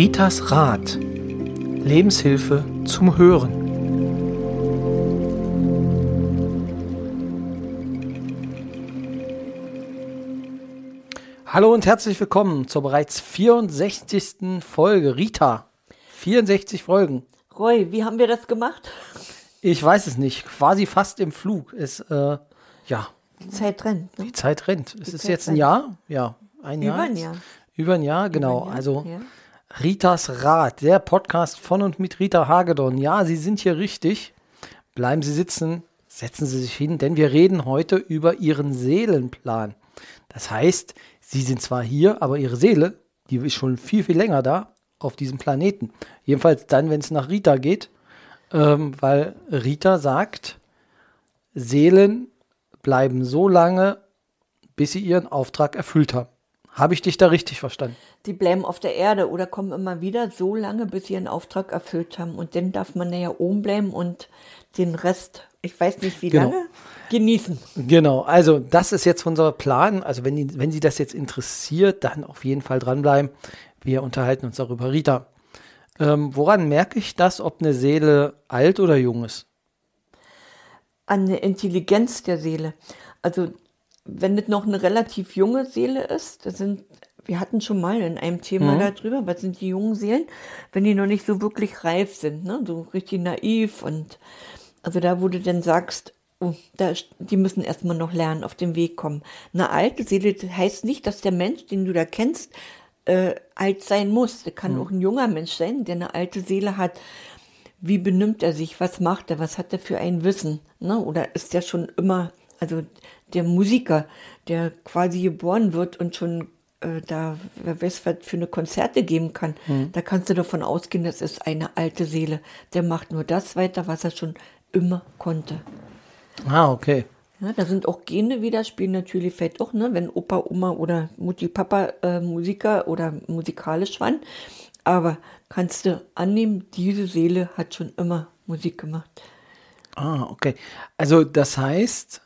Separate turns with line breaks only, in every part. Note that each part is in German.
Ritas Rat. Lebenshilfe zum Hören. Hallo und herzlich willkommen zur bereits 64. Folge Rita. 64 Folgen.
Roy, wie haben wir das gemacht?
Ich weiß es nicht. Quasi fast im Flug. Es, äh, ja.
Die Zeit rennt. Ne?
Die Zeit rennt. Es
Die
ist
Zeit
jetzt ein. Jahr. Ja, ein Jahr.
Über ein
jetzt.
Jahr.
Über ein Jahr, genau.
Ein Jahr,
Also
ja.
Ritas Rat, der Podcast von und mit Rita Hagedorn. Ja, Sie sind hier richtig. Bleiben Sie sitzen, setzen Sie sich hin, denn wir reden heute über Ihren Seelenplan. Das heißt, Sie sind zwar hier, aber Ihre Seele, die ist schon viel, viel länger da auf diesem Planeten. Jedenfalls dann, wenn es nach Rita geht, ähm, weil Rita sagt, Seelen bleiben so lange, bis sie ihren Auftrag erfüllt haben. Habe ich dich da richtig verstanden?
Die bleiben auf der Erde oder kommen immer wieder so lange, bis sie ihren Auftrag erfüllt haben. Und dann darf man ja oben bleiben und den Rest, ich weiß nicht wie
Genau.
lange, genießen.
Genau, also das ist jetzt unser Plan. Also wenn, die, wenn Sie das jetzt interessiert, dann auf jeden Fall dranbleiben. Wir unterhalten uns darüber. Rita, ähm, woran merke ich das, ob eine Seele alt oder jung ist?
An der Intelligenz der Seele. Also wenn das noch eine relativ junge Seele ist, das sind, wir hatten schon mal in einem Thema darüber, was sind die jungen Seelen, wenn die noch nicht so wirklich reif sind, ne? so richtig naiv und also da, wo du dann sagst, oh, da, die müssen erstmal noch lernen, auf den Weg kommen. Eine alte Seele das heißt nicht, dass der Mensch, den du da kennst, äh, alt sein muss. Der kann auch ein junger Mensch sein, der eine alte Seele hat. Wie benimmt er sich? Was macht er? Was hat er für ein Wissen? Ne? Oder ist der schon immer, also der Musiker, der quasi geboren wird und schon äh, da, wer weiß, was für eine Konzerte geben kann, da kannst du davon ausgehen, das ist eine alte Seele. Der macht nur das weiter, was er schon immer konnte.
Ah, okay.
Ja, da sind auch Gene wieder, spielen natürlich vielleicht auch, ne, wenn Opa, Oma oder Mutti, Papa äh, Musiker oder musikalisch waren. Aber kannst du annehmen, diese Seele hat schon immer Musik gemacht.
Ah, okay. Also das heißt,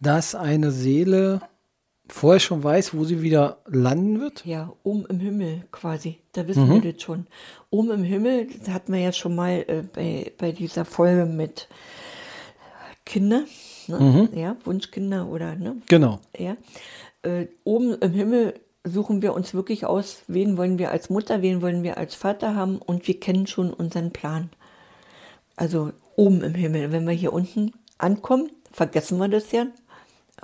dass eine Seele vorher schon weiß, wo sie wieder landen wird?
Ja, oben im Himmel quasi. Da wissen wir das schon. Oben im Himmel, das hatten wir ja schon mal äh, bei, bei dieser Folge mit Kinder, ne? ja, Wunschkinder oder, ne,
Genau.
Ja. Äh, oben im Himmel suchen wir uns wirklich aus, wen wollen wir als Mutter, wen wollen wir als Vater haben und wir kennen schon unseren Plan. Also oben im Himmel. Wenn wir hier unten ankommen, vergessen wir das ja.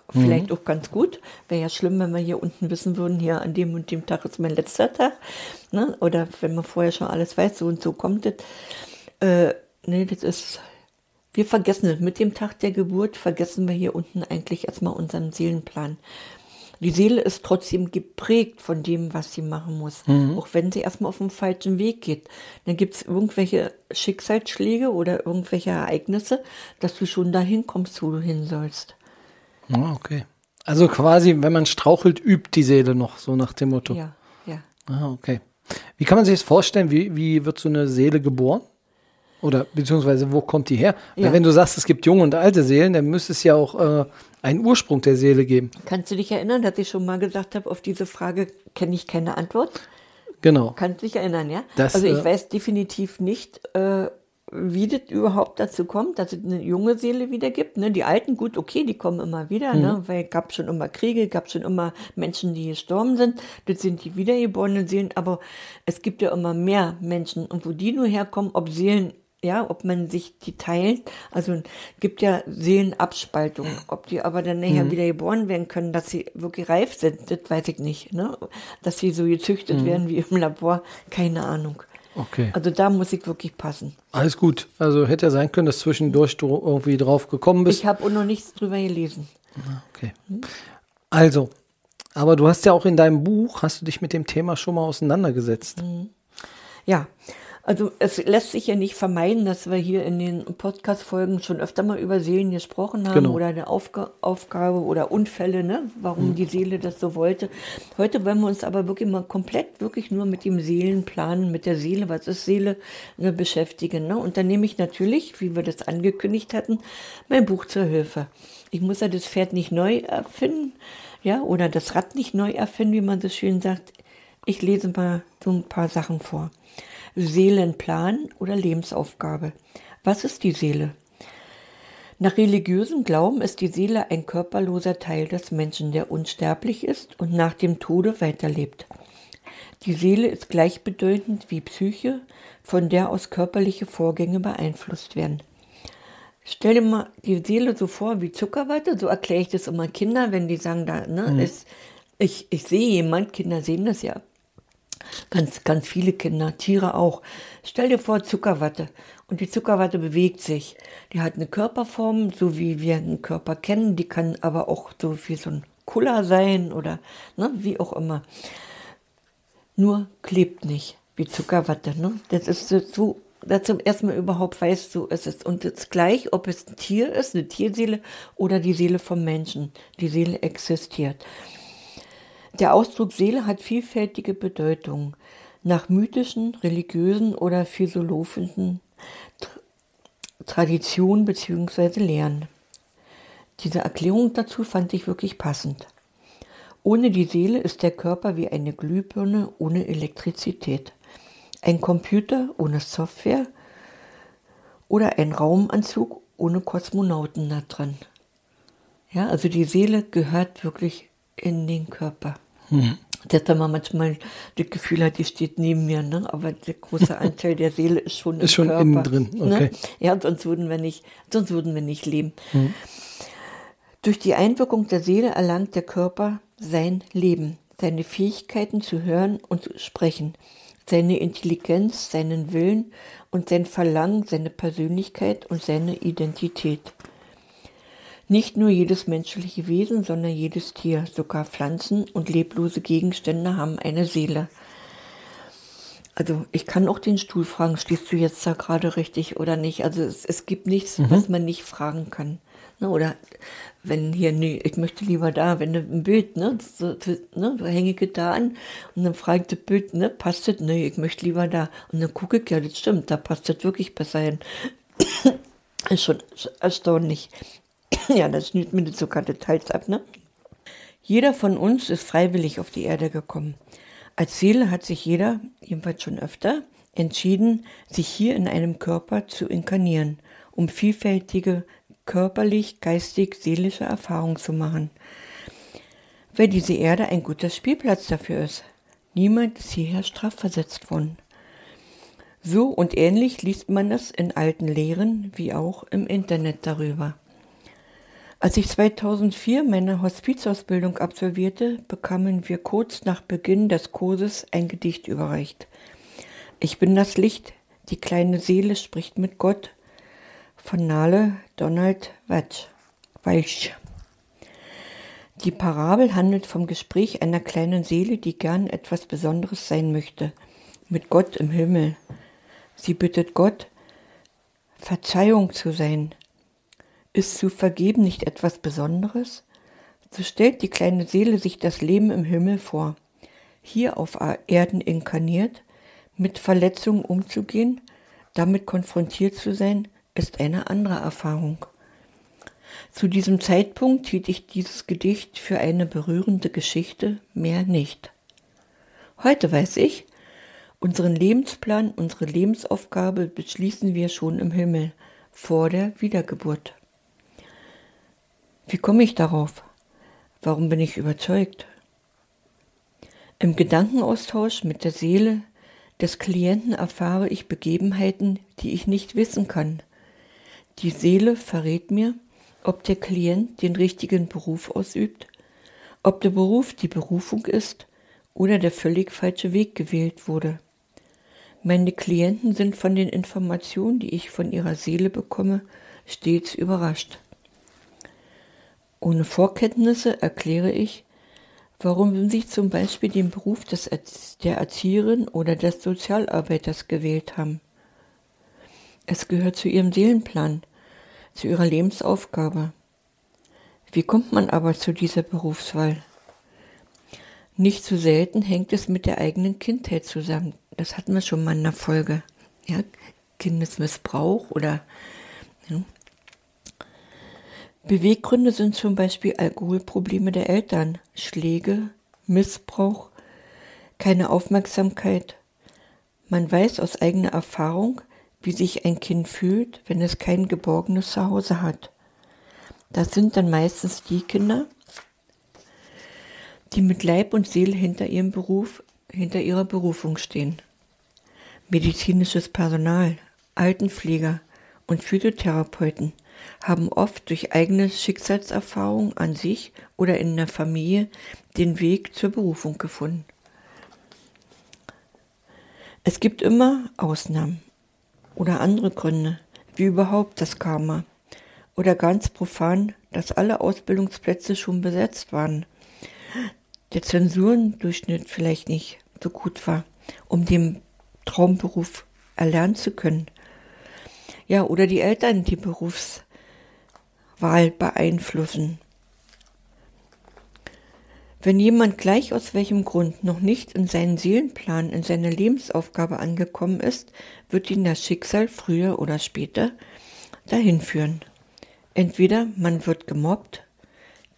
Vielleicht auch ganz gut. Wäre ja schlimm, wenn wir hier unten wissen würden, hier an dem und dem Tag ist mein letzter Tag. Ne? Oder wenn man vorher schon alles weiß, so und so kommt es. Äh, nee, das ist wir vergessen es. Mit dem Tag der Geburt vergessen wir hier unten eigentlich erstmal unseren Seelenplan. Die Seele ist trotzdem geprägt von dem, was sie machen muss. Auch wenn sie erstmal auf dem falschen Weg geht. Dann gibt es irgendwelche Schicksalsschläge oder irgendwelche Ereignisse, dass du schon dahin kommst, wo du hin sollst.
Ah, okay. Also quasi, wenn man strauchelt, übt die Seele noch, so nach dem Motto.
Ja, ja.
Ah, okay. Wie kann man sich das vorstellen? Wie, wie wird so eine Seele geboren? Oder beziehungsweise wo kommt die her? Weil
Ja.
wenn du sagst, es gibt junge und alte Seelen, dann müsste es ja auch äh, einen Ursprung der Seele geben.
Kannst du dich erinnern, dass ich schon mal gesagt habe, auf diese Frage kenne ich keine Antwort?
Genau.
Kannst dich erinnern, ja?
Das,
also ich
äh,
weiß definitiv nicht, äh, wie das überhaupt dazu kommt, dass es eine junge Seele wieder gibt. Ne? Die Alten, gut, okay, die kommen immer wieder, ne? weil gab schon immer Kriege, gab schon immer Menschen, die gestorben sind. Das sind die wiedergeborenen Seelen, aber es gibt ja immer mehr Menschen. Und wo die nur herkommen, ob Seelen, ja, ob man sich die teilt, also gibt ja Seelenabspaltungen. Ob die aber dann nachher wieder geboren werden können, dass sie wirklich reif sind, das weiß ich nicht. Ne? Dass sie so gezüchtet werden wie im Labor, keine Ahnung.
Okay.
Also da muss ich wirklich passen.
Alles gut. Also hätte ja sein können, dass zwischendurch du irgendwie drauf gekommen bist.
Ich habe auch noch nichts drüber gelesen.
Okay. Also, aber du hast ja auch in deinem Buch, hast du dich mit dem Thema schon mal auseinandergesetzt.
Ja, also es lässt sich ja nicht vermeiden, dass wir hier in den Podcast-Folgen schon öfter mal über Seelen gesprochen haben
Genau.
oder eine Aufga Aufgabe oder Unfälle, ne? warum die Seele das so wollte. Heute wollen wir uns aber wirklich mal komplett wirklich nur mit dem Seelenplan, mit der Seele, was ist Seele, ne, beschäftigen. Ne? Und dann nehme ich natürlich, wie wir das angekündigt hatten, mein Buch zur Hilfe. Ich muss ja das Pferd nicht neu erfinden, ja, oder das Rad nicht neu erfinden, wie man so schön sagt. Ich lese mal so ein paar Sachen vor. Seelenplan oder Lebensaufgabe. Was ist die Seele? Nach religiösem Glauben ist die Seele ein körperloser Teil des Menschen, der unsterblich ist und nach dem Tode weiterlebt. Die Seele ist gleichbedeutend wie Psyche, von der aus körperliche Vorgänge beeinflusst werden. Stell dir mal die Seele so vor wie Zuckerwatte, so erkläre ich das immer Kindern, wenn die sagen, da, ne, mhm. ist, ich, ich sehe jemand, Kinder sehen das ja. Ganz, ganz viele Kinder, Tiere auch. Stell dir vor, Zuckerwatte. Und die Zuckerwatte bewegt sich. Die hat eine Körperform, so wie wir einen Körper kennen. Die kann aber auch so wie so ein Kuller sein oder ne, wie auch immer. Nur klebt nicht, wie Zuckerwatte. Ne? Das ist so, dass zum ersten Mal überhaupt weißt, so ist es. Und jetzt gleich, ob es ein Tier ist, eine Tierseele oder die Seele vom Menschen. Die Seele existiert. Der Ausdruck Seele hat vielfältige Bedeutungen. Nach mythischen, religiösen oder philosophischen Traditionen bzw. Lehren. Diese Erklärung dazu fand ich wirklich passend. Ohne die Seele ist der Körper wie eine Glühbirne ohne Elektrizität, ein Computer ohne Software oder ein Raumanzug ohne Kosmonauten da drin. Ja, also die Seele gehört wirklich in den Körper. Mhm. Dass man manchmal das Gefühl hat, die steht neben mir, ne? aber der große Anteil der Seele ist schon
ist schon Körper. innen drin.
Ne? Okay. Ne? Ja, sonst würden wir nicht, sonst würden wir nicht leben. Mhm. Durch die Einwirkung der Seele erlangt der Körper sein Leben, seine Fähigkeiten zu hören und zu sprechen, seine Intelligenz, seinen Willen und sein Verlangen, seine Persönlichkeit und seine Identität. Nicht nur jedes menschliche Wesen, sondern jedes Tier, sogar Pflanzen und leblose Gegenstände haben eine Seele. Also ich kann auch den Stuhl fragen, stehst du jetzt da gerade richtig oder nicht? Also es, es gibt nichts, mhm. was man nicht fragen kann. Ne? Oder wenn hier, nee, ich möchte lieber da, wenn du ein Bild, ne, so, ne, hänge ich da an und dann frage ich das Bild, ne, passt das? Nee, ich möchte lieber da. Und dann gucke ich, ja, das stimmt, da passt das wirklich besser hin. ist schon erstaunlich. ja, das schnürt mir sogar Details ab, ne? Jeder von uns ist freiwillig auf die Erde gekommen. Als Seele hat sich jeder, jedenfalls schon öfter, entschieden, sich hier in einem Körper zu inkarnieren, um vielfältige körperlich, geistig, seelische Erfahrungen zu machen. Weil diese Erde ein guter Spielplatz dafür ist. Niemand ist hierher strafversetzt worden. So und ähnlich liest man es in alten Lehren wie auch im Internet darüber. Als ich 2004 meine Hospizausbildung absolvierte, bekamen wir kurz nach Beginn des Kurses ein Gedicht überreicht. Ich bin das Licht, die kleine Seele spricht mit Gott von Nale Donald Walsh. Die Parabel handelt vom Gespräch einer kleinen Seele, die gern etwas Besonderes sein möchte, mit Gott im Himmel. Sie bittet Gott, Verzeihung zu sein, ist zu vergeben nicht etwas Besonderes? So stellt die kleine Seele sich das Leben im Himmel vor, hier auf Erden inkarniert, mit Verletzungen umzugehen, damit konfrontiert zu sein, ist eine andere Erfahrung. Zu diesem Zeitpunkt hielt ich dieses Gedicht für eine berührende Geschichte, mehr nicht. Heute weiß ich, unseren Lebensplan, unsere Lebensaufgabe beschließen wir schon im Himmel, vor der Wiedergeburt. Wie komme ich darauf? Warum bin ich überzeugt? Im Gedankenaustausch mit der Seele des Klienten erfahre ich Begebenheiten, die ich nicht wissen kann. Die Seele verrät mir, ob der Klient den richtigen Beruf ausübt, ob der Beruf die Berufung ist oder der völlig falsche Weg gewählt wurde. Meine Klienten sind von den Informationen, die ich von ihrer Seele bekomme, stets überrascht. Ohne Vorkenntnisse erkläre ich, warum Sie zum Beispiel den Beruf des, der Erzieherin oder des Sozialarbeiters gewählt haben. Es gehört zu Ihrem Seelenplan, zu Ihrer Lebensaufgabe. Wie kommt man aber zu dieser Berufswahl? Nicht zu selten hängt es mit der eigenen Kindheit zusammen. Das hatten wir schon mal in der Folge. Ja, Kindesmissbrauch oder ja, Beweggründe sind zum Beispiel Alkoholprobleme der Eltern, Schläge, Missbrauch, keine Aufmerksamkeit. Man weiß aus eigener Erfahrung, wie sich ein Kind fühlt, wenn es kein geborgenes Zuhause hat. Das sind dann meistens die Kinder, die mit Leib und Seele hinter ihrem Beruf, hinter ihrer Berufung stehen. Medizinisches Personal, Altenpfleger und Physiotherapeuten haben oft durch eigene Schicksalserfahrung an sich oder in der Familie den Weg zur Berufung gefunden. Es gibt immer Ausnahmen oder andere Gründe, wie überhaupt das Karma oder ganz profan, dass alle Ausbildungsplätze schon besetzt waren. Der Zensurendurchschnitt vielleicht nicht so gut war, um den Traumberuf erlernen zu können. Ja, oder die Eltern die Berufswahl beeinflussen. Wenn jemand gleich aus welchem Grund noch nicht in seinen Seelenplan, in seine Lebensaufgabe angekommen ist, wird ihn das Schicksal früher oder später dahin führen. Entweder man wird gemobbt,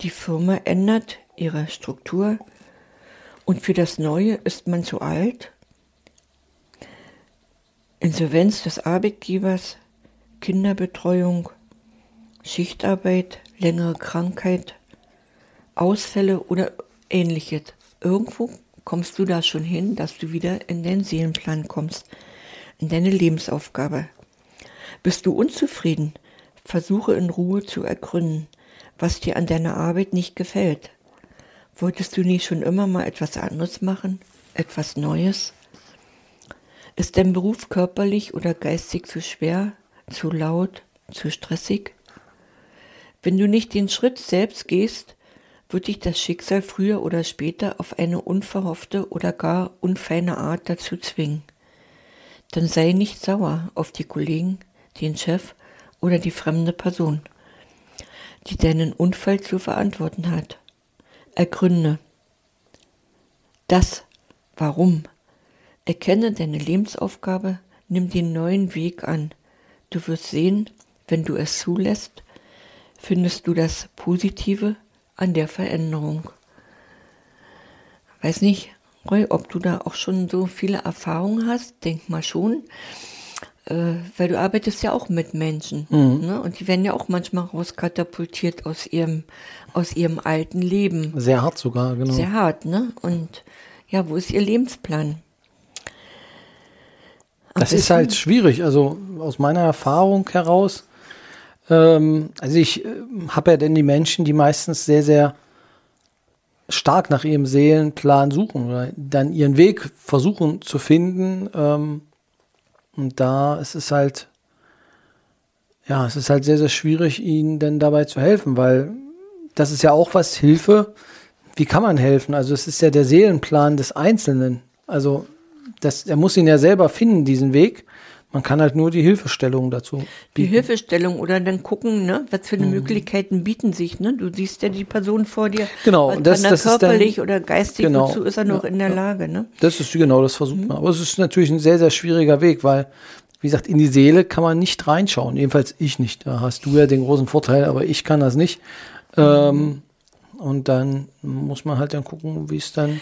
die Firma ändert ihre Struktur und für das Neue ist man zu alt. Insolvenz des Arbeitgebers, Kinderbetreuung, Schichtarbeit, längere Krankheit, Ausfälle oder ähnliches. Irgendwo kommst du da schon hin, dass du wieder in deinen Seelenplan kommst, in deine Lebensaufgabe. Bist du unzufrieden, Versuche in Ruhe zu ergründen, was dir an deiner Arbeit nicht gefällt. Wolltest du nicht schon immer mal etwas anderes machen? Etwas Neues? Ist dein Beruf körperlich oder geistig zu schwer, zu laut, zu stressig? Wenn du nicht den Schritt selbst gehst, wird dich das Schicksal früher oder später auf eine unverhoffte oder gar unfeine Art dazu zwingen. Dann sei nicht sauer auf die Kollegen, den Chef oder die fremde Person, die deinen Unfall zu verantworten hat. Ergründe das Warum. Erkenne deine Lebensaufgabe, nimm den neuen Weg an. Du wirst sehen, wenn du es zulässt, findest du das Positive an der Veränderung. Weiß nicht, Roy, ob du da auch schon so viele Erfahrungen hast, denk mal schon äh, weil du arbeitest ja auch mit Menschen. Mhm. Ne? Und die werden ja auch manchmal rauskatapultiert aus ihrem, aus ihrem alten Leben.
Sehr hart sogar, genau.
Sehr hart, ne? Und ja, wo ist ihr Lebensplan?
Am das ist halt schwierig. Also aus meiner Erfahrung heraus, ähm, also ich äh, habe ja denn die Menschen, die meistens sehr, sehr stark nach ihrem Seelenplan suchen oder dann ihren Weg versuchen zu finden, ähm, und da ist es halt, ja, es ist halt sehr, sehr schwierig, ihnen denn dabei zu helfen, weil das ist ja auch was, Hilfe. Wie kann man helfen? Also es ist ja der Seelenplan des Einzelnen. Also das, er muss ihn ja selber finden, diesen Weg. Man kann halt nur die Hilfestellung dazu. Bieten.
Die Hilfestellung oder dann gucken, ne, was für mhm. Möglichkeiten bieten sich. Ne? Du siehst ja die Person vor dir.
Genau. Was, das, das
körperlich
dann,
oder geistig genau, wozu ist er noch ja, in der Lage. Ne?
Das ist genau das versucht mhm. man. Aber es ist natürlich ein sehr sehr schwieriger Weg, weil wie gesagt in die Seele kann man nicht reinschauen. Jedenfalls ich nicht. Da hast du ja den großen Vorteil, aber ich kann das nicht. Mhm. Ähm, und dann muss man halt dann gucken, wie es dann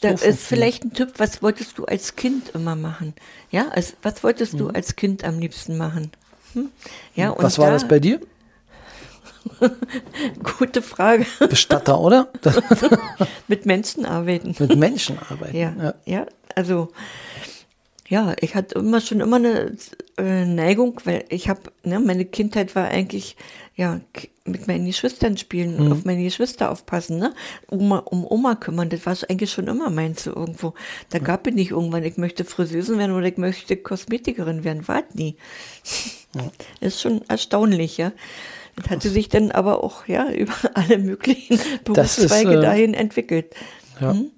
das ist vielleicht ein Tipp, was wolltest du als Kind immer machen? Ja, also, was wolltest mhm. du als Kind am liebsten machen? Hm?
Ja, und was war da, das bei dir?
Gute Frage.
Bestatter, oder?
Mit Menschen arbeiten.
Mit Menschen arbeiten.
Ja, ja, ja also ja, ich hatte immer schon immer eine äh, Neigung, weil ich habe, ne, meine Kindheit war eigentlich, ja, mit meinen Geschwistern spielen, mhm. auf meine Geschwister aufpassen, ne? Oma, um Oma kümmern, das war eigentlich schon immer meins so irgendwo. Da gab es nicht irgendwann, ich möchte Friseurin werden oder ich möchte Kosmetikerin werden, war nie. Ja. Das ist schon erstaunlich, ja. Das hatte sich dann aber auch, ja, über alle möglichen Berufszweige ist, äh, dahin entwickelt.
Ja. Hm?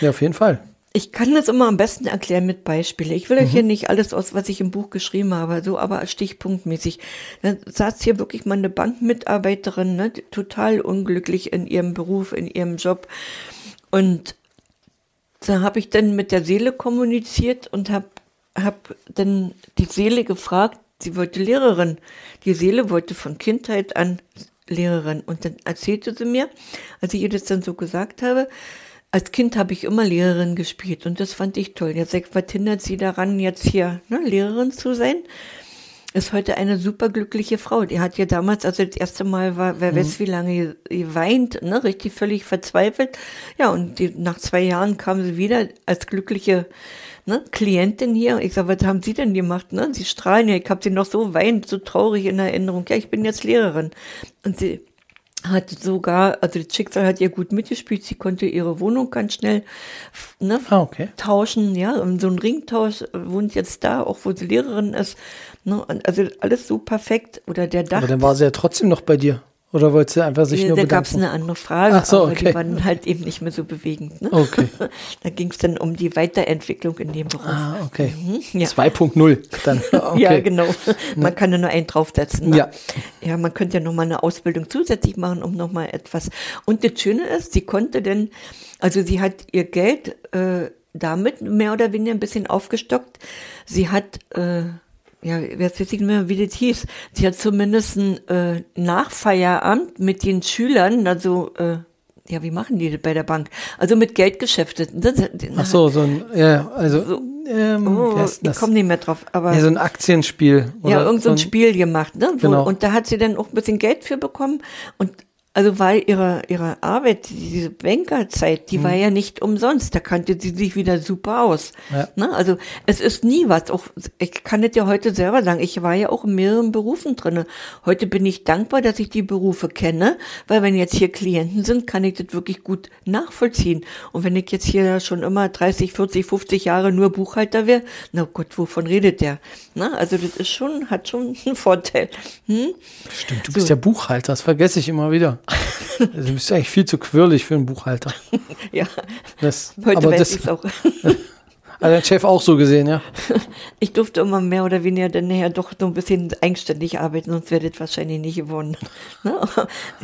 ja, auf jeden Fall.
Ich kann das immer am besten erklären mit Beispielen. Ich will euch hier mhm. nicht alles aus, was ich im Buch geschrieben habe, so aber stichpunktmäßig. Da saß hier wirklich mal eine Bankmitarbeiterin, ne, total unglücklich in ihrem Beruf, in ihrem Job. Und da habe ich dann mit der Seele kommuniziert und habe hab dann die Seele gefragt, sie wollte Lehrerin. Die Seele wollte von Kindheit an Lehrerin. Und dann erzählte sie mir, als ich ihr das dann so gesagt habe, als Kind habe ich immer Lehrerin gespielt und das fand ich toll. Jetzt was hindert sie daran, jetzt hier ne, Lehrerin zu sein? Ist heute eine superglückliche Frau. Die hat ja damals, also das erste Mal war, wer weiß wie lange geweint, ne, richtig völlig verzweifelt. Ja, und die, nach zwei Jahren kam sie wieder als glückliche ne, Klientin hier. Ich sag, was haben Sie denn gemacht? Ne? Sie strahlen ja, ich habe sie noch so weinend, so traurig in Erinnerung. Ja, ich bin jetzt Lehrerin. Und sie hat sogar, also das Schicksal hat ihr gut mitgespielt, sie konnte ihre Wohnung ganz schnell ne,
Ah, okay.
tauschen, ja, und so ein Ringtausch wohnt jetzt da, auch wo sie Lehrerin ist. Ne, also alles so perfekt. Oder der Dach,
Aber dann war sie ja trotzdem noch bei dir. Oder wollte sie einfach sich
da
nur
gab es eine andere Frage,
Ach so,
aber
okay.
die waren halt eben nicht mehr so bewegend. Ne?
Okay.
Da ging es dann um die Weiterentwicklung in dem Beruf.
Ah, okay.
Mhm, ja.
2.0 dann. Okay.
Ja, genau. Man kann ja nur einen draufsetzen. Ne?
Ja.
Ja, man könnte ja noch mal eine Ausbildung zusätzlich machen, um noch mal etwas. Und das Schöne ist, sie konnte denn, also sie hat ihr Geld äh, damit mehr oder weniger ein bisschen aufgestockt. Sie hat, äh, ja, jetzt weiß ich nicht mehr, wie das hieß. Sie hat zumindest ein äh, Nachfeierabend mit den Schülern, also, äh, ja, wie machen die das bei der Bank? Also mit Geldgeschäfte. Das,
Ach so, so ein, ja, also, ähm,
Oh, ich komme nicht mehr drauf, aber.
Ja, so ein Aktienspiel.
Ja,
oder
irgend so ein Spiel gemacht, ne? Wo,
Genau.
Und da hat sie dann auch ein bisschen Geld für bekommen. Und also weil ihre, ihre Arbeit, diese Bankerzeit, die war ja nicht umsonst. Da kannte sie sich wieder super aus.
Ja.
Ne? Also es ist nie was. Auch, ich kann es ja heute selber sagen. Ich war ja auch in mehreren Berufen drinne. Heute bin ich dankbar, dass ich die Berufe kenne, weil wenn jetzt hier Klienten sind, kann ich das wirklich gut nachvollziehen. Und wenn ich jetzt hier schon immer 30, 40, 50 Jahre nur Buchhalter wäre, na Gott, wovon redet der? Ne? Also das ist schon, hat schon einen Vorteil. Hm?
Stimmt, du bist ja Buchhalter, das vergesse ich immer wieder. Also, du bist eigentlich viel zu quirlig für einen Buchhalter.
Ja,
Das,
heute
aber
weiß
das
ich es auch.
hat dein Chef auch so gesehen, ja?
Ich durfte immer mehr oder weniger dann nachher doch so ein bisschen eigenständig arbeiten, sonst wäre das wahrscheinlich nicht gewonnen. Ne?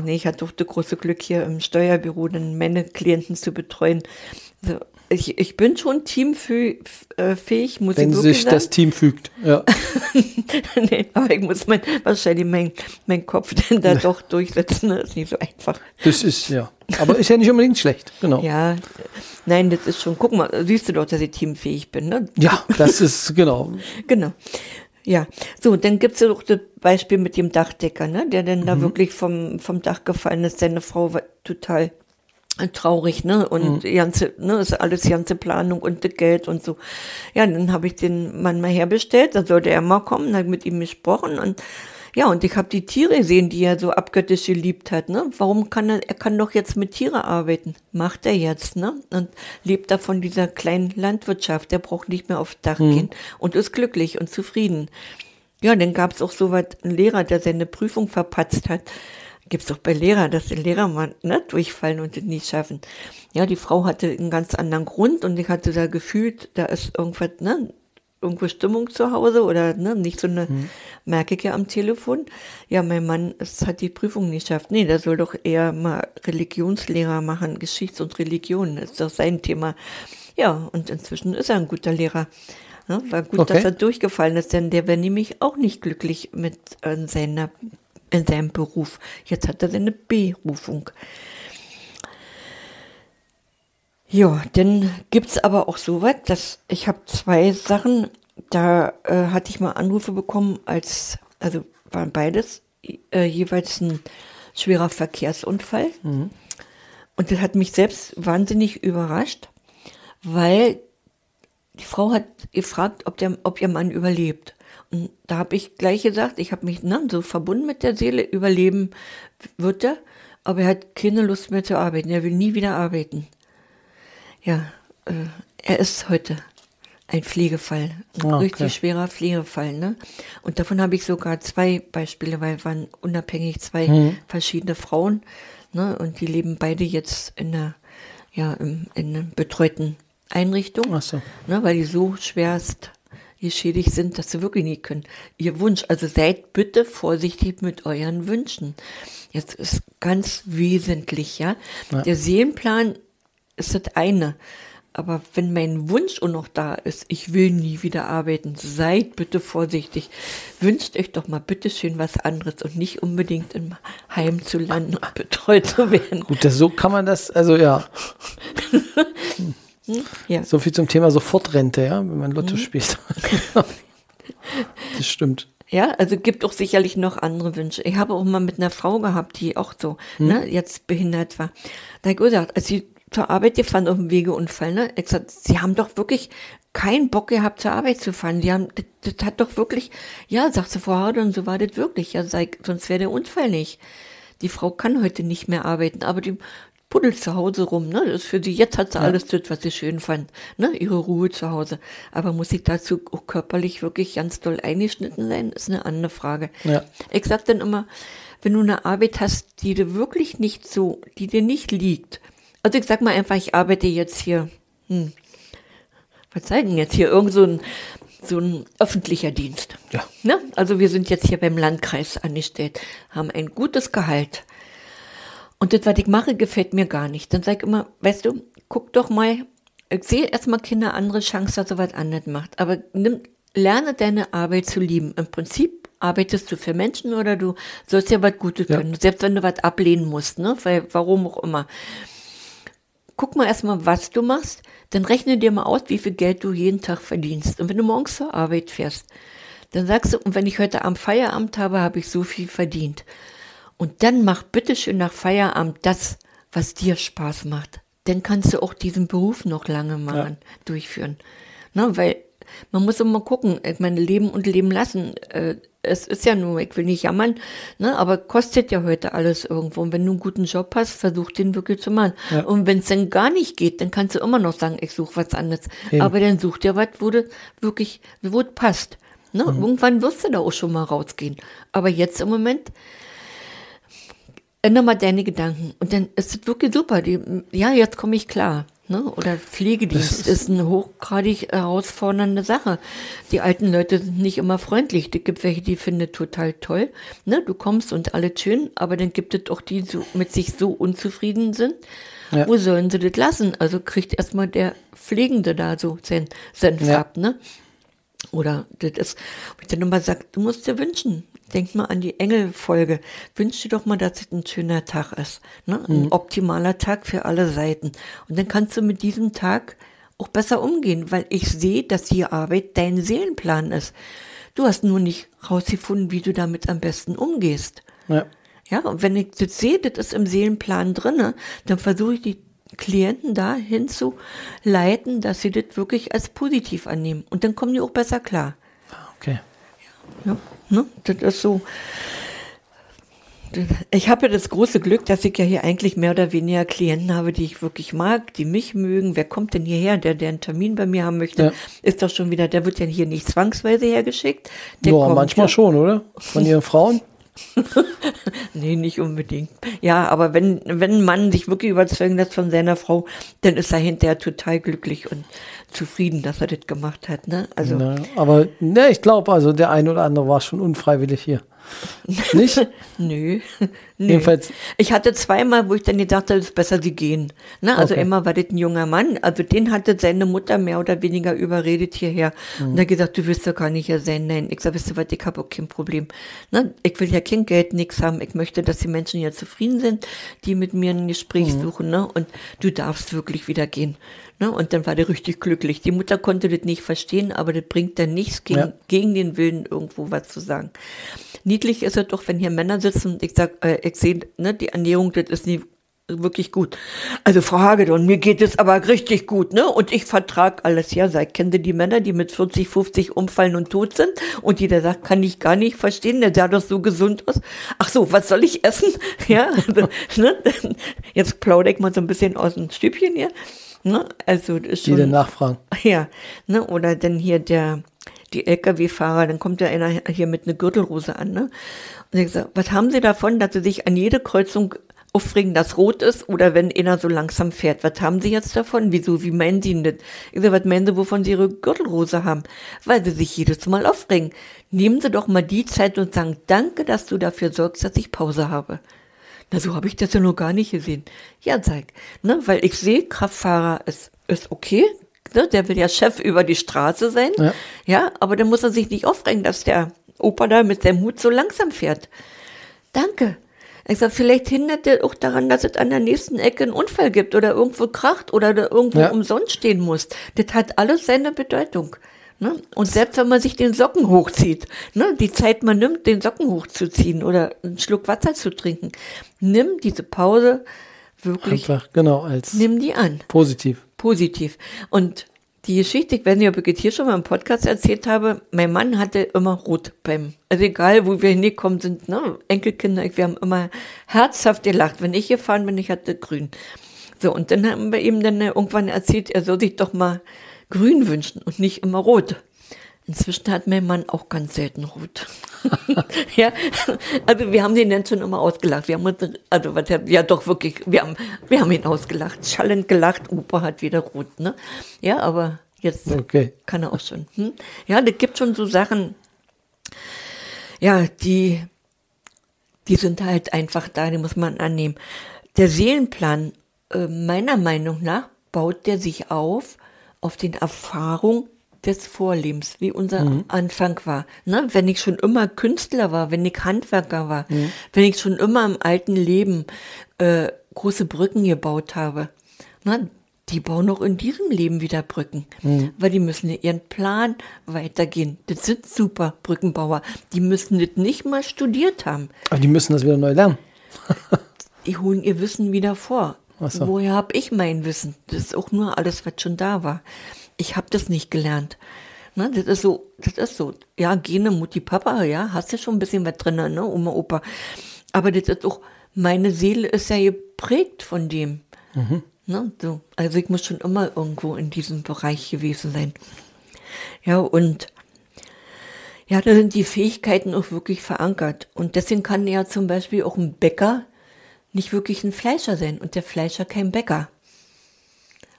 Nee, ich hatte doch das große Glück, hier im Steuerbüro dann meine Klienten zu betreuen. Also ich, ich bin schon teamfähig, muss
Wenn
ich wirklich
sich
sagen.
das Team fügt. Ja.
nee, aber ich muss mein, wahrscheinlich mein, mein Kopf dann da doch durchsetzen. Das ist nicht so einfach.
Das ist, ja. Aber ist ja nicht unbedingt schlecht, genau. Ja,
Ja, nein, das ist schon, guck mal, siehst du doch, dass ich teamfähig bin, ne?
das ist, genau.
Genau. Ja, so, dann gibt's ja noch das Beispiel mit dem Dachdecker, ne, der dann da wirklich vom, vom Dach gefallen ist. Seine Frau war total traurig, ne, und die ganze, ne, ist alles ganze Planung und das Geld und so. Ja, dann habe ich den Mann mal herbestellt, da sollte er mal kommen, habe mit ihm gesprochen und ja, und ich habe die Tiere gesehen, die er so abgöttisch geliebt hat. Ne? Warum kann er, er kann doch jetzt mit Tiere arbeiten. Macht er jetzt, ne? Und lebt da von dieser kleinen Landwirtschaft. Der braucht nicht mehr aufs Dach gehen und ist glücklich und zufrieden. Ja, dann gab es auch so was, einen Lehrer, der seine Prüfung verpatzt hat. Gibt's doch bei Lehrer, dass die Lehrer mal ne, durchfallen und es nicht schaffen. Ja, die Frau hatte einen ganz anderen Grund und ich hatte da gefühlt, da ist irgendwas, ne, irgendwo Stimmung zu Hause oder ne, nicht so eine, merke ich ja am Telefon. Ja, mein Mann es hat die Prüfung nicht geschafft. Nee, der soll doch eher mal Religionslehrer machen, Geschichts- und Religion, das ist doch sein Thema. Ja, und inzwischen ist er ein guter Lehrer. Ja, war gut,
Okay.
dass er durchgefallen ist, denn der wäre nämlich auch nicht glücklich mit äh, seiner, in seinem Beruf. Jetzt hat er seine Berufung. Ja, dann gibt's aber auch so weit, dass ich habe zwei Sachen, da äh, hatte ich mal Anrufe bekommen, als, also waren beides äh, jeweils ein schwerer Verkehrsunfall. Und das hat mich selbst wahnsinnig überrascht, weil die Frau hat gefragt, ob, der, ob ihr Mann überlebt. Da habe ich gleich gesagt, ich habe mich ne, so verbunden mit der Seele, überleben wird er, aber er hat keine Lust mehr zu arbeiten, er will nie wieder arbeiten. Ja, äh, er ist heute ein Pflegefall, ein
Ah, okay.
richtig schwerer Pflegefall. Ne? Und davon habe ich sogar zwei Beispiele, weil waren unabhängig zwei
Mhm.
verschiedene Frauen. Ne? Und die leben beide jetzt in einer, ja, im, in einer betreuten Einrichtung,
so.
ne? weil die so schwerst geschädigt sind, dass sie wirklich nie können. Ihr Wunsch, also seid bitte vorsichtig mit euren Wünschen. Jetzt ist ganz wesentlich, ja.
Ja.
Der Seelenplan ist das eine. Aber wenn mein Wunsch auch noch da ist, ich will nie wieder arbeiten, seid bitte vorsichtig. Wünscht euch doch mal bitte schön was anderes und nicht unbedingt im Heim zu landen und betreut zu werden.
Gut, das, so kann man das, also ja. ja. So viel zum Thema Sofortrente, ja, wenn man Lotto mhm. spielt. das stimmt.
Ja, also gibt auch sicherlich noch andere Wünsche. Ich habe auch mal mit einer Frau gehabt, die auch so, hm. ne, jetzt behindert war. Da habe ich gesagt, als sie zur Arbeit gefahren auf dem Wegeunfall, ne, ich gesagt, sie haben doch wirklich keinen Bock gehabt, zur Arbeit zu fahren. Die haben, das, das hat doch wirklich, ja, sagt sie vorher, und so war das wirklich. Ja, sei, sonst wäre der Unfall nicht. Die Frau kann heute nicht mehr arbeiten, aber die puddelt zu Hause rum, ne? Das ist für sie, jetzt hat sie ja. alles das, was sie schön fand, ne? Ihre Ruhe zu Hause. Aber muss ich dazu auch körperlich wirklich ganz doll eingeschnitten sein, ist eine andere Frage. Ja. Ich sag dann immer, wenn du eine Arbeit hast, die dir wirklich nicht so, die dir nicht liegt. Also ich sag mal einfach, ich arbeite jetzt hier, hm, was zeigen jetzt hier irgend so ein, so ein öffentlicher Dienst. Ja. Ne? Also wir sind jetzt hier beim Landkreis angestellt, haben ein gutes Gehalt, und das, was ich mache, gefällt mir gar nicht. Dann sag ich immer, weißt du, guck doch mal, ich sehe erstmal Kinder andere Chance, dass er was anderes macht. Aber nimm, lerne deine Arbeit zu lieben. Im Prinzip arbeitest du für Menschen oder du sollst ja was Gutes ja. können. Selbst wenn du was ablehnen musst, ne? Weil, warum auch immer. Guck mal erstmal, was du machst, dann rechne dir mal aus, wie viel Geld du jeden Tag verdienst. Und wenn du morgens zur Arbeit fährst, dann sagst du, und wenn ich heute am Feierabend habe, habe ich so viel verdient. Und dann mach bitteschön nach Feierabend das, was dir Spaß macht. Dann kannst du auch diesen Beruf noch lange machen, ja. durchführen. Na, weil man muss immer gucken, ich meine, leben und leben lassen. Äh, es ist ja nur, ich will nicht jammern, ne, aber kostet ja heute alles irgendwo. Und wenn du einen guten Job hast, versuch den wirklich zu machen. Ja. Und wenn es dann gar nicht geht, dann kannst du immer noch sagen, ich suche was anderes. Eben. Aber dann such dir was, wo du wirklich, wo es passt. Ne? Mhm. Irgendwann wirst du da auch schon mal rausgehen. Aber jetzt im Moment, ändere mal deine Gedanken. Und dann ist es wirklich super. Die, ja, jetzt komme ich klar. Ne? Oder Pflegedienst ist, ist eine hochgradig herausfordernde Sache. Die alten Leute sind nicht immer freundlich. Es gibt welche, die finden total toll. Ne? Du kommst und alles schön, aber dann gibt es auch die, die mit sich so unzufrieden sind. Ja. Wo sollen sie das lassen? Also kriegt erstmal der Pflegende da so seinen Senf ja. ab, ne? Oder das ist, wo ich dann immer sage, du musst dir wünschen, Denk mal an die Engelfolge. Wünsch dir doch mal, dass es ein schöner Tag ist. Ne? Ein mhm. optimaler Tag für alle Seiten. Und dann kannst du mit diesem Tag auch besser umgehen, weil ich sehe, dass die Arbeit dein Seelenplan ist. Du hast nur nicht rausgefunden, wie du damit am besten umgehst. Ja. Ja, und wenn ich das sehe, das ist im Seelenplan drinne, dann versuche ich die Klienten dahin zu leiten, dass sie das wirklich als positiv annehmen. Und dann kommen die auch besser klar.
Okay.
Ja. Ne? Das ist so. Ich habe ja das große Glück, dass ich ja hier eigentlich mehr oder weniger Klienten habe, die ich wirklich mag, die mich mögen. Wer kommt denn hierher, der, der einen Termin bei mir haben möchte, ja. ist doch schon wieder, der wird ja hier nicht zwangsweise hergeschickt.
Der ja, manchmal hier. schon, oder? Von ihren Frauen?
nee, nicht unbedingt. Ja, aber wenn, wenn ein Mann sich wirklich überzeugen lässt von seiner Frau, dann ist er hinterher total glücklich und zufrieden, dass er das gemacht hat. Ne?
Also, Na, aber ne, ich glaube, also der eine oder andere war schon unfreiwillig hier. Nicht?
Nö. Nö. Jedenfalls. Ich hatte zweimal, wo ich dann gedacht habe, es ist besser, sie gehen. Ne? Also okay. immer war das ein junger Mann. Also den hatte seine Mutter mehr oder weniger überredet hierher. Mhm. Und er gesagt, du wirst doch gar nicht hier sein. Nein, ich sage, wisst ihr was, ich habe auch kein Problem. Ne? Ich will ja kein Geld, nichts haben. Ich möchte, dass die Menschen hier zufrieden sind, die mit mir ein Gespräch mhm. suchen. Ne? Und du darfst wirklich wieder gehen. Ne? Und dann war der richtig glücklich. Die Mutter konnte das nicht verstehen, aber das bringt dann nichts gegen, ja. gegen den Willen, irgendwo was zu sagen. Niedlich ist es doch, wenn hier Männer sitzen und ich sag, äh, ich sehe, ne, die Ernährung, das ist nie wirklich gut. Also Frau Hagedorn, mir geht es aber richtig gut, ne? Und ich vertrag alles. Ja, kennt ihr die Männer, die mit 40, 50 umfallen und tot sind? Und jeder sagt, kann ich gar nicht verstehen, der sah doch so gesund aus. Ach so, was soll ich essen? Ja, also, ne? Jetzt plaudere ich mal so ein bisschen aus dem Stübchen hier. Ne? Also ist
schon, Jede nachfragen.
Ja, ne? oder dann hier der, die Lkw-Fahrer, dann kommt ja einer hier mit einer Gürtelrose an, ne? Und ich sage, was haben Sie davon, dass Sie sich an jede Kreuzung aufregen, dass rot ist oder wenn einer so langsam fährt. Was haben Sie jetzt davon? Wieso? Wie meinen Sie das? Ich sage, was meinen Sie, wovon Sie Ihre Gürtelrose haben? Weil Sie sich jedes Mal aufregen. Nehmen Sie doch mal die Zeit und sagen, danke, dass du dafür sorgst, dass ich Pause habe. Na, so habe ich das ja noch gar nicht gesehen. Ja, zeig. Ne, weil ich sehe, Kraftfahrer ist, ist okay. Ne, der will ja Chef über die Straße sein. Ja. ja, aber dann muss er sich nicht aufregen, dass der Opa da mit seinem Hut so langsam fährt. Danke. Ich sag, vielleicht hindert er auch daran, dass es an der nächsten Ecke einen Unfall gibt oder irgendwo kracht oder irgendwo
Ja.
umsonst stehen muss. Das hat alles seine Bedeutung. Ne? Und selbst wenn man sich den Socken hochzieht, ne, die Zeit man nimmt, den Socken hochzuziehen oder einen Schluck Wasser zu trinken, nimm diese Pause wirklich,
Einfach, genau, als
nimm die an
positiv.
positiv. Und die Geschichte, ich weiß nicht, ob ich es hier schon mal im Podcast erzählt habe, mein Mann hatte immer rot beim, also egal, wo wir hingekommen sind, ne, Enkelkinder, wir haben immer herzhaft gelacht. Wenn ich gefahren bin, ich hatte grün. So, und dann haben wir ihm dann irgendwann erzählt, er soll sich doch mal grün wünschen und nicht immer rot. Inzwischen hat mein Mann auch ganz selten rot. ja, also wir haben den dann schon immer ausgelacht. Wir haben uns, also was, ja doch wirklich, wir haben, wir haben ihn ausgelacht, schallend gelacht. Opa hat wieder rot, ne? Ja, aber jetzt
Okay.
kann er auch schon. Hm? Ja, das gibt schon so Sachen, ja, die, die sind halt einfach da, die muss man annehmen. Der Seelenplan, äh, meiner Meinung nach, baut der sich auf, auf den Erfahrungen des Vorlebens, wie unser Anfang war. Ne? Wenn ich schon immer Künstler war, wenn ich Handwerker war, wenn ich schon immer im alten Leben äh, große Brücken gebaut habe, ne? die bauen auch in diesem Leben wieder Brücken, weil die müssen ihren Plan weitergehen. Das sind super Brückenbauer. Die müssen das nicht mal studiert haben.
Aber die müssen das wieder neu lernen.
Die holen ihr Wissen wieder vor.
So.
Woher habe ich mein Wissen? Das ist auch nur alles, was schon da war. Ich habe das nicht gelernt. Ne, das ist so, das ist so. Ja, Gene, Mutti, Papa, ja, hast ja schon ein bisschen was drin, ne, Oma, Opa. Aber das ist auch, meine Seele ist ja geprägt von dem. Ne, so. Also ich muss schon immer irgendwo in diesem Bereich gewesen sein. Ja, und ja, da sind die Fähigkeiten auch wirklich verankert. Und deswegen kann ja zum Beispiel auch ein Bäcker nicht wirklich ein Fleischer sein und der Fleischer kein Bäcker.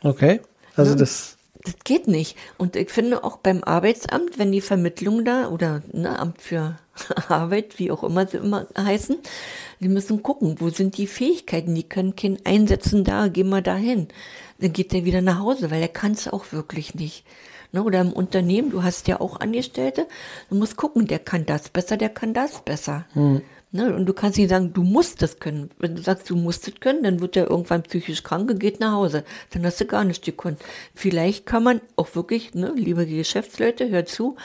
Okay. Also das,
Das geht nicht. Und ich finde auch beim Arbeitsamt, wenn die Vermittlung da oder ne, Amt für Arbeit, wie auch immer sie immer heißen, die müssen gucken, wo sind die Fähigkeiten, die können keinen einsetzen da, geh mal dahin. Dann geht der wieder nach Hause, weil er kann es auch wirklich nicht. Ne, oder im Unternehmen, du hast ja auch Angestellte, du musst gucken, der kann das besser, der kann das besser. Ne, und du kannst nicht sagen, du musst das können. Wenn du sagst, du musst es können, dann wird er irgendwann psychisch krank und geht nach Hause. Dann hast du gar nicht gekonnt. Vielleicht kann man auch wirklich, ne, liebe Geschäftsleute, hört zu,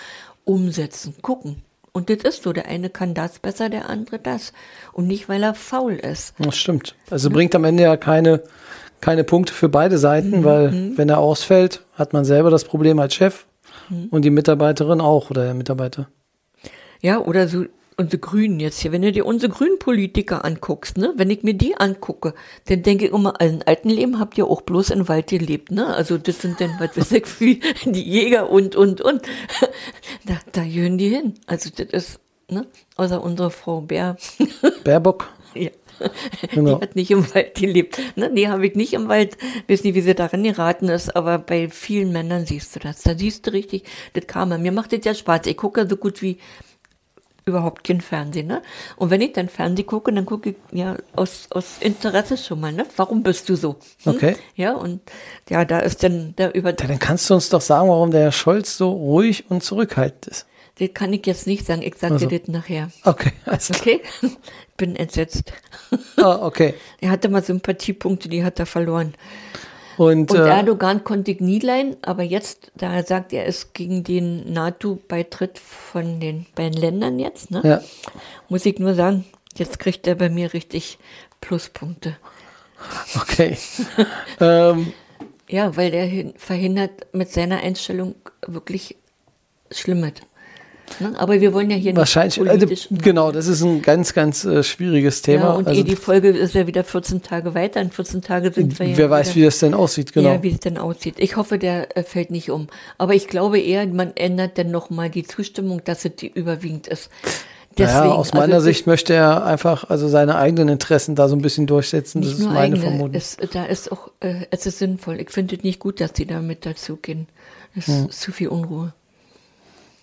umsetzen, gucken. Und das ist so, der eine kann das besser, der andere das. Und nicht, weil er faul ist.
das stimmt. Also bringt am Ende ja keine, keine Punkte für beide
Mhm.
Seiten, weil wenn er ausfällt, hat man selber das Problem als Chef
Mhm.
und die Mitarbeiterin auch oder der Mitarbeiter.
Ja, oder so unsere Grünen jetzt hier, wenn du dir unsere grünen Politiker anguckst, ne, wenn ich mir die angucke, dann denke ich immer, in alten Leben habt ihr auch bloß im Wald gelebt, ne? Also das sind dann, was weiß ich, wie die Jäger und, und, und. Da, da gehören die hin. Also das ist, ne, außer unsere Frau Bär,
Baerbock.
ja.
Genau.
Die hat nicht im Wald gelebt. Ne? Nee, habe ich nicht im Wald. Weiß nicht, wie sie daran geraten ist, aber bei vielen Männern siehst du das. Da siehst du richtig das Karma. Mir macht das ja Spaß. Ich gucke so gut wie überhaupt kein Fernsehen, ne? Und wenn ich dann Fernsehen gucke, dann gucke ich ja aus, aus Interesse schon mal, ne? Warum bist du so? Hm?
Okay.
Ja, und ja, da ist dann der über,
Ja, dann kannst du uns doch sagen, warum der Herr Scholz so ruhig und zurückhaltend ist.
das kann ich jetzt nicht sagen. Ich sage
Also.
dir das nachher.
Okay, also,
Okay? Bin entsetzt.
ah, okay.
Er hatte mal Sympathiepunkte, die hat er verloren.
Und,
Und
äh,
Erdogan konnte ich nie leihen, aber jetzt, da er sagt, er ist gegen den NATO-Beitritt von den beiden Ländern jetzt, ne?
ja,
muss ich nur sagen, jetzt kriegt er bei mir richtig Pluspunkte.
okay. ähm,
Ja, weil der hin- verhindert mit seiner Einstellung wirklich Schlimmes. Ne? Aber wir wollen ja hier
wahrscheinlich,
nicht
äh,
politisch.
genau, das ist ein ganz, ganz äh, schwieriges Thema.
ja, und
also,
eh die Folge ist ja wieder 14 Tage weiter. In 14 Tage sind wir ja
wer weiß,
wieder,
wie das denn aussieht, genau.
Ja, wie es denn aussieht. Ich hoffe, der äh, fällt nicht um. Aber ich glaube eher, man ändert dann nochmal die Zustimmung, dass es die überwiegend ist.
naja, aus meiner
also,
Sicht möchte er einfach also seine eigenen Interessen da so ein bisschen durchsetzen. Das ist meine
eigene.
Vermutung.
Es, da ist auch, äh, es ist sinnvoll. Ich finde es nicht gut, dass die da mit dazugehen. Es ist zu viel Unruhe.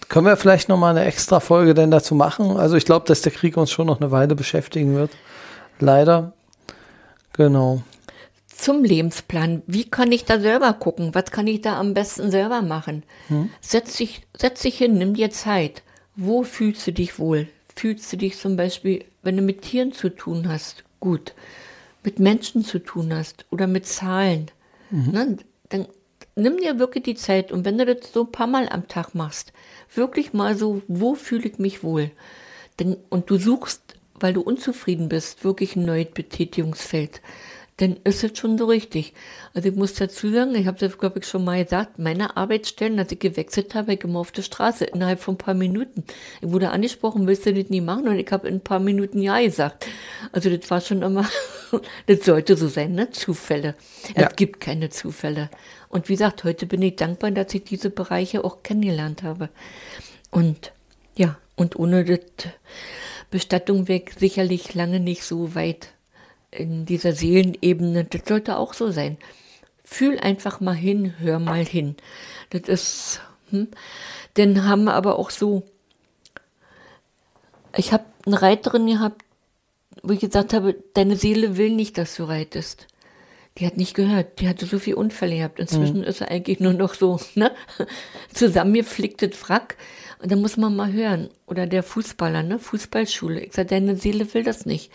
Können wir vielleicht noch mal eine extra Folge denn dazu machen? Also ich glaube, dass der Krieg uns schon noch eine Weile beschäftigen wird. Leider. Genau.
Zum Lebensplan. Wie kann ich da selber gucken? Was kann ich da am besten selber machen? Setz, dich, setz dich hin, nimm dir Zeit. Wo fühlst du dich wohl? Fühlst du dich zum Beispiel wenn du mit Tieren zu tun hast, gut. Mit Menschen zu tun hast oder mit Zahlen, ne, dann nimm dir wirklich die Zeit und wenn du das so ein paar Mal am Tag machst, wirklich mal so, wo fühle ich mich wohl? Und du suchst, weil du unzufrieden bist, wirklich ein neues Betätigungsfeld dann ist es schon so richtig. Also ich muss dazu sagen, ich habe das, glaube ich, schon mal gesagt, meine Arbeitsstellen, als ich gewechselt habe, ich immer auf der Straße, innerhalb von ein paar Minuten. Ich wurde angesprochen, willst du das nie machen? Und ich habe in ein paar Minuten Ja gesagt. Also das war schon immer, das sollte so sein, ne? Zufälle. Ja. Es gibt keine Zufälle. Und wie gesagt, heute bin ich dankbar, dass ich diese Bereiche auch kennengelernt habe. Und ja, und ohne das Bestattung weg sicherlich lange nicht so weit in dieser Seelenebene, das sollte auch so sein. Fühl einfach mal hin, hör mal hin. Das ist, hm? Dann haben wir aber auch so, ich habe eine Reiterin gehabt, wo ich gesagt habe, deine Seele will nicht, dass du reitest. Die hat nicht gehört, die hatte so viel Unfälle gehabt. Inzwischen mhm. ist er eigentlich nur noch so, ne? Zusammengeflicktes Frack. Und dann muss man mal hören. Oder der Fußballer, ne? Fußballschule. Ich sage, deine Seele will das nicht.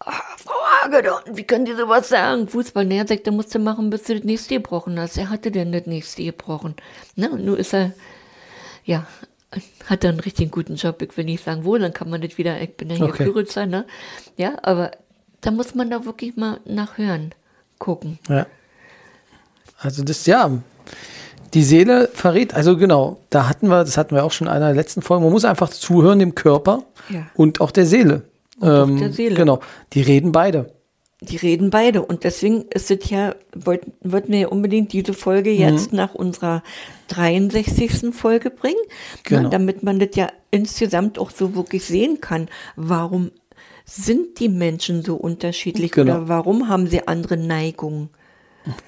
Ah, Frau Hagedorn, wie können Sie sowas sagen? Fußball, ne, musste machen, bis du das nächste gebrochen hast. Er hatte denn das nächste gebrochen. Ne, und nun ist er, ja, hat er einen richtig guten Job. Ich will nicht sagen, wo, dann kann man das wieder, ich bin ja hier okay. Küritzer, ne? Ja, aber da muss man da wirklich mal nachhören, gucken.
Ja. Also das, ja, die Seele verrät, also genau, da hatten wir, das hatten wir auch schon in einer der letzten Folgen, man muss einfach zuhören dem Körper ja. und auch der Seele. Ähm, der Seele. Genau, die reden beide.
Die reden beide. Und deswegen ist es ja, wollten, wollten wir ja unbedingt diese Folge jetzt mhm. nach unserer 63. Folge bringen, genau. ne, damit man das ja insgesamt auch so wirklich sehen kann. Warum sind die Menschen so unterschiedlich genau. oder warum haben sie andere Neigungen?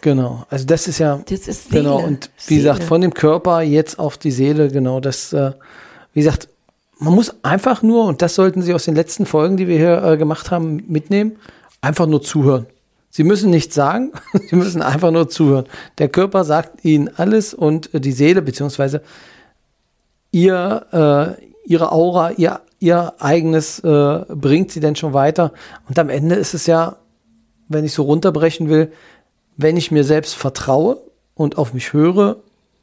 Genau, also das ist ja das ist Seele. genau und wie Seele. gesagt von dem Körper jetzt auf die Seele genau das äh, wie gesagt man muss einfach nur, und das sollten Sie aus den letzten Folgen, die wir hier äh, gemacht haben, mitnehmen, einfach nur zuhören. Sie müssen nichts sagen, Sie müssen einfach nur zuhören. Der Körper sagt Ihnen alles und äh, die Seele, beziehungsweise ihr, äh, Ihre Aura, Ihr, ihr eigenes äh, bringt Sie denn schon weiter. Und am Ende ist es ja, wenn ich so runterbrechen will, wenn ich mir selbst vertraue und auf mich höre,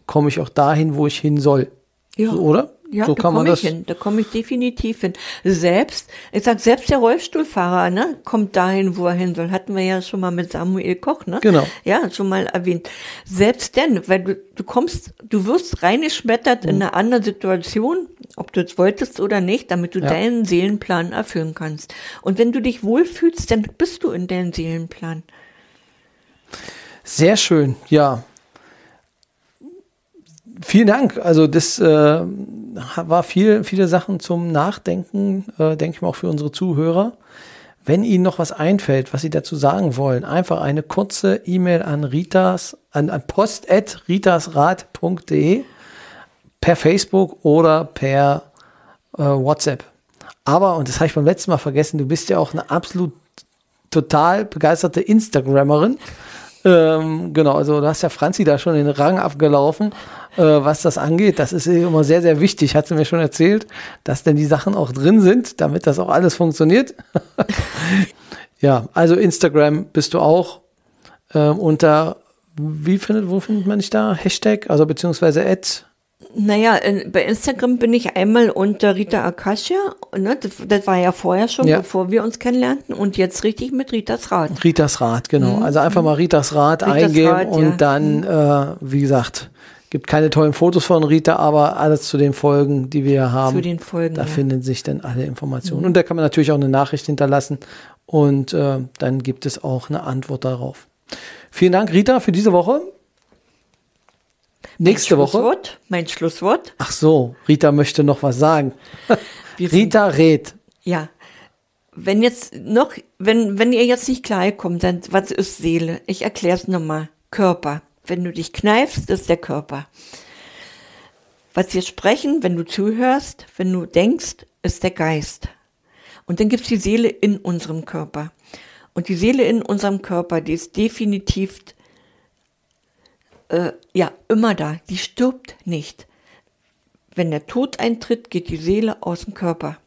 komme ich auch dahin, wo ich hin soll. Ja. So, oder?
Ja, so da komme ich hin. Da komme ich definitiv hin. Selbst, ich sag, selbst der Rollstuhlfahrer, ne, kommt dahin, wo er hin soll. Hatten wir ja schon mal mit Samuel Koch, ne?
Genau.
Ja, schon mal erwähnt. Selbst denn, weil du, du kommst, du wirst reingeschmettert mhm. in eine andere Situation, ob du es wolltest oder nicht, damit du ja. deinen Seelenplan erfüllen kannst. Und wenn du dich wohlfühlst, dann bist du in deinem Seelenplan.
Sehr schön, ja. Vielen Dank. Also das äh, war viel, viele Sachen zum Nachdenken, äh, denke ich mal auch für unsere Zuhörer. Wenn Ihnen noch was einfällt, was Sie dazu sagen wollen, einfach eine kurze E-Mail an ritas, an, an post.ritasrat.de per Facebook oder per äh, WhatsApp. Aber, und das habe ich beim letzten Mal vergessen, du bist ja auch eine absolut total begeisterte Instagrammerin. Ähm, genau, also du hast ja Franzi da schon den Rang abgelaufen, äh, was das angeht. Das ist immer sehr, sehr wichtig, hat sie mir schon erzählt, dass denn die Sachen auch drin sind, damit das auch alles funktioniert. ja, also Instagram bist du auch ähm, unter, wie findet, wo findet man dich da? Hashtag, also beziehungsweise Ad
naja, bei Instagram bin ich einmal unter Rita Akasha, ne? das, das war ja vorher schon, ja. bevor wir uns kennenlernten und jetzt richtig mit Ritas Rat.
Ritas Rat, genau. Mhm. Also einfach mal Ritas Rat Ritas eingeben Rat, und ja. dann, mhm. äh, wie gesagt, gibt keine tollen Fotos von Rita, aber alles zu den Folgen, die wir haben. Zu
den Folgen.
Da ja. finden sich dann alle Informationen. Mhm. Und da kann man natürlich auch eine Nachricht hinterlassen und äh, dann gibt es auch eine Antwort darauf. Vielen Dank, Rita, für diese Woche. Nächste
mein
Woche.
Mein Schlusswort.
Ach so, Rita möchte noch was sagen. Rita rät.
Ja. Wenn jetzt noch, wenn, wenn ihr jetzt nicht klarkommt, dann was ist Seele? Ich erkläre es nochmal. Körper. Wenn du dich kneifst, ist der Körper. Was wir sprechen, wenn du zuhörst, wenn du denkst, ist der Geist. Und dann gibt es die Seele in unserem Körper. Und die Seele in unserem Körper, die ist definitiv äh, ja immer da. Die stirbt nicht. Wenn der Tod eintritt, geht die Seele aus dem Körper.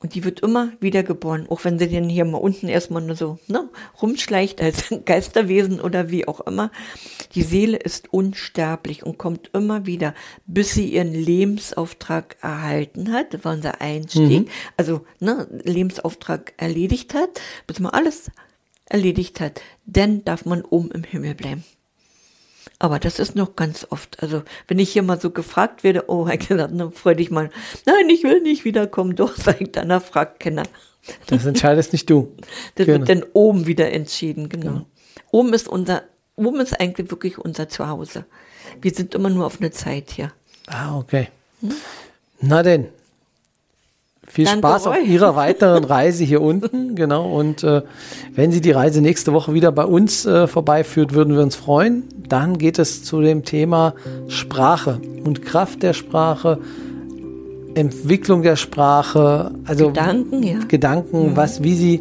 Und die wird immer wieder geboren, auch wenn sie denn hier mal unten erstmal nur so ne, rumschleicht als Geisterwesen oder wie auch immer. Die Seele ist unsterblich und kommt immer wieder, bis sie ihren Lebensauftrag erhalten hat. Das war unser Einstieg. Mhm. Also ne, Lebensauftrag erledigt hat, bis man alles erledigt hat. Dann darf man oben im Himmel bleiben. Aber das ist noch ganz oft. Also, wenn ich hier mal so gefragt werde, oh, dann freue dich mal. Nein, ich will nicht wiederkommen. Doch, sagt dann, fragt keiner.
Das entscheidest nicht du.
Das genau. wird dann oben wieder entschieden, genau. genau. Oben ist unser, oben ist eigentlich wirklich unser Zuhause. Wir sind immer nur auf eine Zeit hier.
Ah, okay. Hm? Na denn, viel Danke Spaß euch. auf Ihrer weiteren Reise hier unten. Genau. Und äh, wenn Sie die Reise nächste Woche wieder bei uns äh, vorbeiführt, würden wir uns freuen. Dann geht es zu dem Thema Sprache und Kraft der Sprache, Entwicklung der Sprache, also
Gedanken, ja.
Gedanken, mhm. was, wie Sie,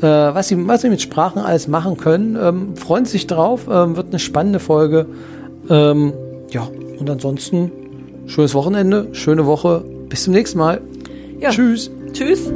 äh, was Sie, was Sie mit Sprachen alles machen können. Ähm, freuen Sie sich drauf. Ähm, wird eine spannende Folge. Ähm, ja. Und ansonsten schönes Wochenende, schöne Woche. Bis zum nächsten Mal.
Ja.
Tschüss.
Tschüss.